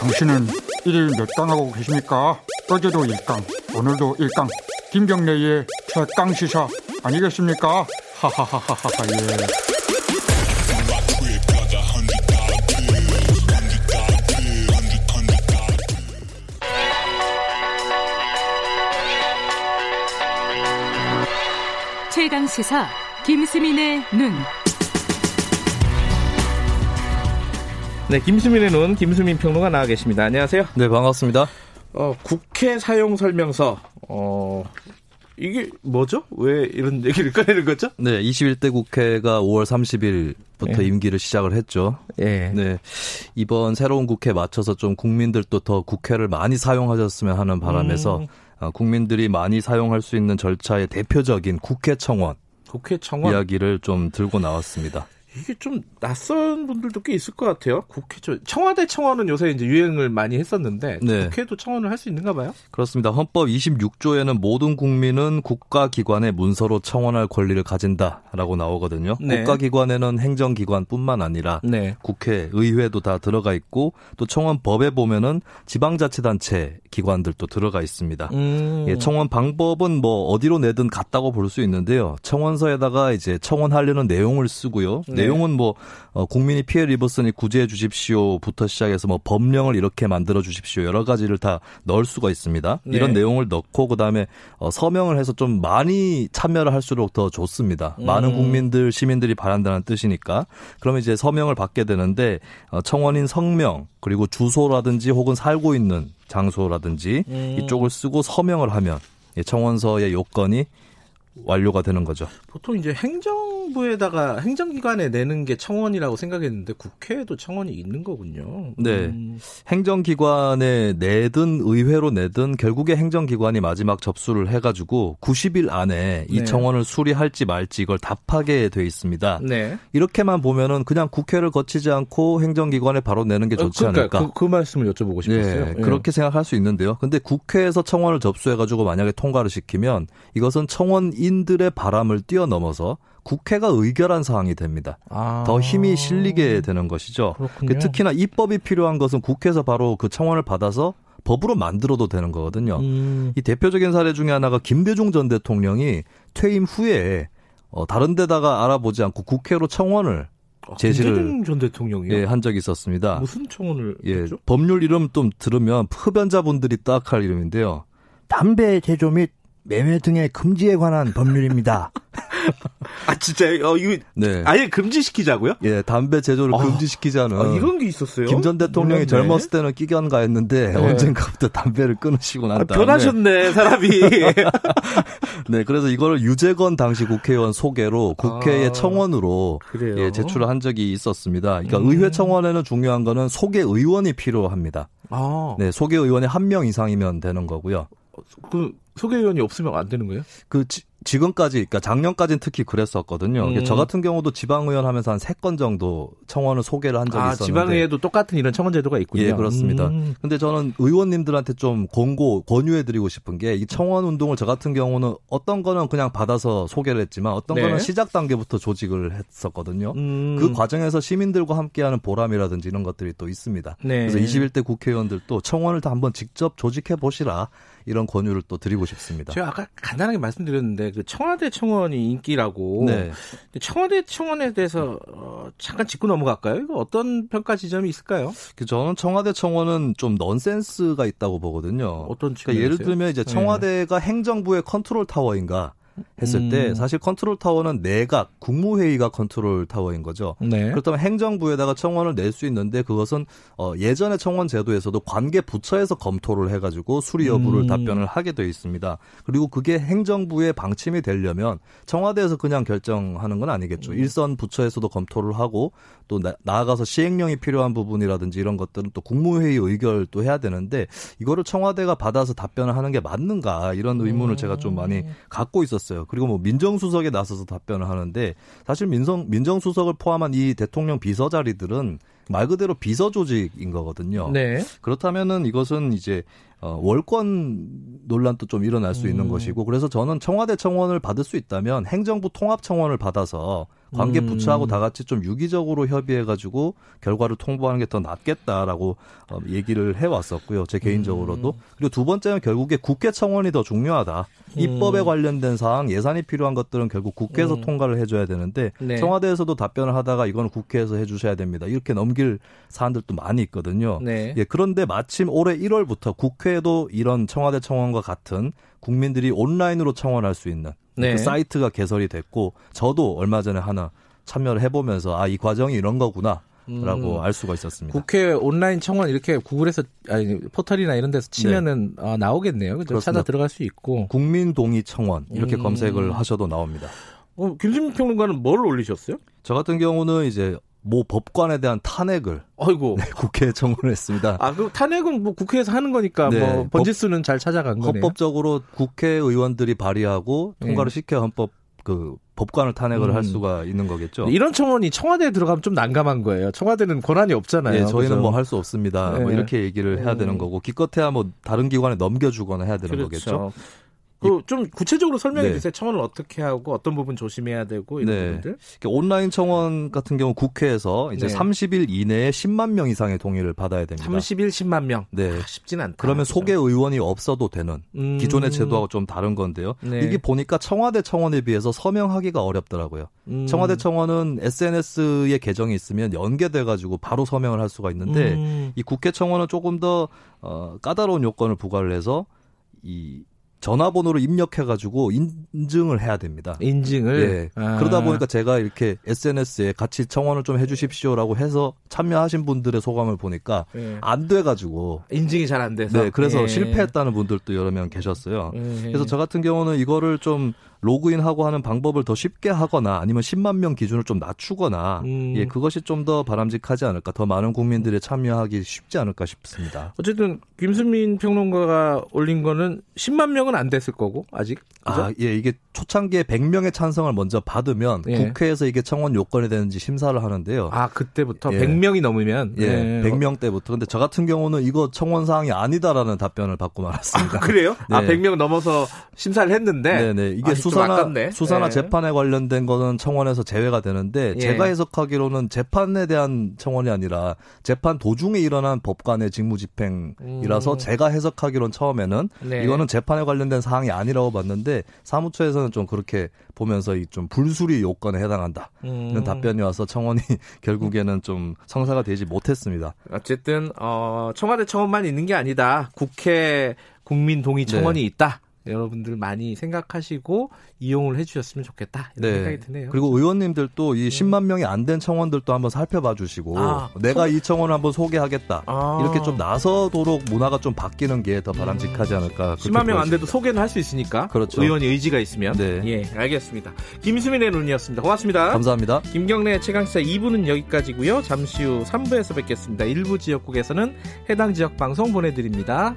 당신은 일일 몇 강 하고 계십니까? 어제도 1강, 오늘도 1강. 김경래의 최강 시사 아니겠습니까? 하하하하하 예. 최강 시사 김수민의 눈. 네, 김수민의 눈 김수민 평론가 나와 계십니다. 안녕하세요. 네, 반갑습니다. 어, 국회 사용 설명서. 어, 이게 뭐죠? 왜 이런 얘기를 꺼내는 거죠? 네, 21대 국회가 5월 30일부터 네. 임기를 시작을 했죠. 네. 네. 이번 새로운 국회 맞춰서 좀 국민들도 더 국회를 많이 사용하셨으면 하는 바람에서 음. 어, 국민들이 많이 사용할 수 있는 절차의 대표적인 국회 청원. 국회 청원 이야기를 좀 들고 나왔습니다. 이게 좀 낯선 분들도 꽤 있을 것 같아요. 국회 청와대 청원은 요새 이제 유행을 많이 했었는데 네. 국회도 청원을 할 수 있는가 봐요? 그렇습니다. 헌법 26조에는 모든 국민은 국가기관의 문서로 청원할 권리를 가진다라고 나오거든요. 네. 국가기관에는 행정기관뿐만 아니라 네. 국회, 의회도 다 들어가 있고 또 청원법에 보면은 지방자치단체 기관들도 들어가 있습니다. 음. 예, 청원 방법은 뭐 어디로 내든 같다고 볼 수 있는데요. 청원서에다가 이제 청원하려는 내용을 쓰고요. 네. 내용은 뭐 어, 국민이 피해를 입었으니 구제해 주십시오부터 시작해서 뭐 법령을 이렇게 만들어 주십시오 여러 가지를 다 넣을 수가 있습니다. 네. 이런 내용을 넣고 그다음에 어, 서명을 해서 좀 많이 참여를 할수록 더 좋습니다. 음. 많은 국민들 시민들이 바란다는 뜻이니까 그러면 이제 서명을 받게 되는데 어, 청원인 성명 그리고 주소라든지 혹은 살고 있는 장소라든지 음. 이쪽을 쓰고 서명을 하면 청원서의 요건이 완료가 되는 거죠. 보통 이제 행정부에다가 행정기관에 내는 게 청원이라고 생각했는데 국회에도 청원이 있는 거군요. 네. 음. 행정기관에 내든 의회로 내든 결국에 행정기관이 마지막 접수를 해가지고 90일 안에 이 네. 청원을 수리할지 말지 이걸 답하게 돼 있습니다. 네. 이렇게만 보면은 그냥 국회를 거치지 않고 행정기관에 바로 내는 게 어, 좋지 어, 그러니까 않을까. 그, 그, 말씀을 여쭤보고 싶었어요. 네. 네. 그렇게 생각할 수 있는데요. 근데 국회에서 청원을 접수해가지고 만약에 통과를 시키면 이것은 청원 국민들의 바람을 뛰어넘어서 국회가 의결한 사항이 됩니다. 아. 더 힘이 실리게 되는 것이죠. 그렇군요. 특히나 입법이 필요한 것은 국회에서 바로 그 청원을 받아서 법으로 만들어도 되는 거거든요. 음. 이 대표적인 사례 중에 하나가 김대중 전 대통령이 퇴임 후에 어, 다른 데다가 알아보지 않고 국회로 청원을 아, 제시를 김대중 전 대통령이요? 예, 한 적이 있었습니다. 무슨 청원을 예, 했죠? 법률 이름 좀 들으면 흡연자분들이 딱 할 이름인데요. 담배 제조 및 매매 등의 금지에 관한 법률입니다. 아 진짜요? 어, 이거 네. 아예 금지시키자고요? 예, 담배 제조를 어, 금지시키자는. 아, 이런 게 있었어요? 김 전 대통령이 몰랐네. 젊었을 때는 끼견가했는데 네. 언젠가부터 담배를 끊으시고 난 아, 다음에 변하셨네 사람이. 네, 그래서 이거를 유재건 당시 국회의원 소개로 국회의 아, 청원으로 예, 제출을 한 적이 있었습니다. 그러니까 음. 의회 청원에는 중요한 거는 소개 의원이 필요합니다. 아. 네, 소개 의원이 한 명 이상이면 되는 거고요. 그 소개위원이 없으면 안 되는 거예요? 그 지, 지금까지, 그러니까 작년까지는 특히 그랬었거든요. 음. 저 같은 경우도 지방의원 하면서 한 세 건 정도 청원을 소개를 한 적이 아, 있었는데. 지방의회도 똑같은 이런 청원 제도가 있군요. 예, 그렇습니다. 음. 근데 저는 의원님들한테 좀 권고, 권유해 드리고 싶은 게 이 청원 운동을 저 같은 경우는 어떤 거는 그냥 받아서 소개를 했지만 어떤 네. 거는 시작 단계부터 조직을 했었거든요. 음. 그 과정에서 시민들과 함께하는 보람이라든지 이런 것들이 또 있습니다. 네. 그래서 21대 국회의원들도 청원을 다 한번 직접 조직해 보시라 이런 권유를 또 드리고 싶습니다. 제가 아까 간단하게 말씀드렸는데 그 청와대 청원이 인기라고. 네. 청와대 청원에 대해서 어, 잠깐 짚고 넘어갈까요? 이거 어떤 평가 지점이 있을까요? 그 저는 청와대 청원은 좀 넌센스가 있다고 보거든요. 어떤 그러니까 예를 들면 이제 네. 청와대가 네. 행정부의 컨트롤 타워인가 했을 음. 때 사실 컨트롤 타워는 내각 국무회의가 컨트롤 타워인 거죠. 네. 그렇다면 행정부에다가 청원을 낼 수 있는데 그것은 어 예전의 청원 제도에서도 관계 부처에서 검토를 해가지고 수리 여부를 음. 답변을 하게 돼 있습니다. 그리고 그게 행정부의 방침이 되려면 청와대에서 그냥 결정하는 건 아니겠죠. 음. 일선 부처에서도 검토를 하고 또 나, 아가서 시행령이 필요한 부분이라든지 이런 것들은 또 국무회의 의결도 해야 되는데 이거를 청와대가 받아서 답변을 하는 게 맞는가 이런 의문을 제가 좀 많이 갖고 있었어요. 있었어요. 그리고 뭐 민정수석에 나서서 답변을 하는데 사실 민성 민정수석을 포함한 이 대통령 비서 자리들은 말 그대로 비서 조직인 거거든요. 네. 그렇다면은 이것은 이제 어, 월권 논란도 좀 일어날 수 있는 음. 것이고 그래서 저는 청와대 청원을 받을 수 있다면 행정부 통합 청원을 받아서 관계 음. 부처하고 다 같이 좀 유기적으로 협의해 가지고 결과를 통보하는 게 더 낫겠다라고 어, 얘기를 해 왔었고요. 제 개인적으로도 음. 그리고 두 번째는 결국에 국회 청원이 더 중요하다. 입법에 관련된 사항 예산이 필요한 것들은 결국 국회에서 음. 통과를 해 줘야 되는데 네. 청와대에서도 답변을 하다가 이거는 국회에서 해 주셔야 됩니다. 이렇게 넘길 사안들도 많이 있거든요. 네. 예, 그런데 마침 올해 1월부터 국회에도 이런 청와대 청원과 같은 국민들이 온라인으로 청원할 수 있는 네. 그 사이트가 개설이 됐고 저도 얼마 전에 하나 참여를 해보면서 아 이 과정이 이런 거구나. 라고 음. 알 수가 있었습니다. 국회 온라인 청원 이렇게 구글에서 아니 포털이나 이런 데서 치면은 네. 어, 나오겠네요. 그죠? 찾아 들어갈 수 있고 국민 동의 청원 이렇게 음. 검색을 하셔도 나옵니다. 어, 김수민 평론가는 뭘 올리셨어요? 저 같은 경우는 이제 모 법관에 대한 탄핵을 아이고 네, 국회에 청원했습니다. 아, 그 탄핵은 뭐 국회에서 하는 거니까 네, 뭐 번지수는 법, 잘 찾아간 거네요. 헌법적으로 국회의원들이 발의하고 통과를 네. 시켜 헌법 그 법관을 탄핵을 음. 할 수가 있는 거겠죠. 이런 청원이 청와대에 들어가면 좀 난감한 거예요. 청와대는 권한이 없잖아요. 네, 저희는 뭐 할 수 없습니다. 뭐 네. 뭐 이렇게 얘기를 해야 되는 음. 거고 기껏해야 뭐 다른 기관에 넘겨주거나 해야 되는 그렇죠. 거겠죠. 그 좀 구체적으로 설명해 네. 주세요. 청원을 어떻게 하고 어떤 부분 조심해야 되고 이런 네. 부분들. 온라인 청원 같은 경우 국회에서 이제 네. 30일 이내에 10만 명 이상의 동의를 받아야 됩니다. 30일 10만 명. 네. 아, 쉽진 않다. 그러면 그렇죠? 소개 의원이 없어도 되는 음. 기존의 제도하고 좀 다른 건데요. 네. 이게 보니까 청와대 청원에 비해서 서명하기가 어렵더라고요. 음. 청와대 청원은 SNS에 계정이 있으면 연계돼 가지고 바로 서명을 할 수가 있는데 음. 이 국회 청원은 조금 더 어, 까다로운 요건을 부과를 해서 이 전화번호를 입력해가지고 인증을 해야 됩니다. 인증을? 예. 아. 그러다 보니까 제가 이렇게 SNS에 같이 청원을 좀 해주십시오라고 해서 참여하신 분들의 소감을 보니까 예. 안 돼가지고. 인증이 잘 안 돼서? 네. 그래서 예. 실패했다는 분들도 여러 명 계셨어요. 예. 그래서 저 같은 경우는 이거를 좀 로그인하고 하는 방법을 더 쉽게 하거나 아니면 10만 명 기준을 좀 낮추거나 음. 예, 그것이 좀 더 바람직하지 않을까. 더 많은 국민들이 참여하기 쉽지 않을까 싶습니다. 어쨌든 김수민 평론가가 올린 거는 10만 명은 안 됐을 거고 아직. 그죠? 아, 예, 이게 초창기에 100명의 찬성을 먼저 받으면 예. 국회에서 이게 청원 요건이 되는지 심사를 하는데요. 아, 그때부터 예. 100명이 넘으면 예, 예. 100명 때부터. 근데 저 같은 경우는 이거 청원 사항이 아니다라는 답변을 받고 말았습니다. 아, 그래요? 아, 네. 아, 100명 넘어서 심사를 했는데 네, 네. 이게 아, 수사나 수사나 예. 재판에 관련된 거는 청원에서 제외가 되는데 예. 제가 해석하기로는 재판에 대한 청원이 아니라 재판 도중에 일어난 법관의 직무집행이라서 음. 제가 해석하기로는 처음에는 네. 이거는 재판에 관련 된 사항이 아니라고 봤는데 사무처에서는 좀 그렇게 보면서 이 좀 불수리 요건에 해당한다 음. 이런 답변이 와서 청원이 결국에는 좀 성사가 되지 못했습니다. 어쨌든 어, 청와대 청원만 있는 게 아니다. 국회 국민 동의 청원이 네. 있다. 여러분들 많이 생각하시고 이용을 해주셨으면 좋겠다 이런 네. 생각이 드네요. 그리고 의원님들도 이 10만 명이 안 된 청원들도 한번 살펴봐 주시고 아, 내가 이 청원을 한번 소개하겠다 아. 이렇게 좀 나서도록 문화가 좀 바뀌는 게 더 바람직하지 않을까. 10만 명 안 돼도 소개는 할 수 있으니까. 그렇죠. 의원이 의지가 있으면. 네. 예, 알겠습니다. 김수민의 눈이었습니다. 고맙습니다. 감사합니다. 김경래 최강시사 2부는 여기까지고요. 잠시 후 3부에서 뵙겠습니다. 일부 지역국에서는 해당 지역 방송 보내드립니다.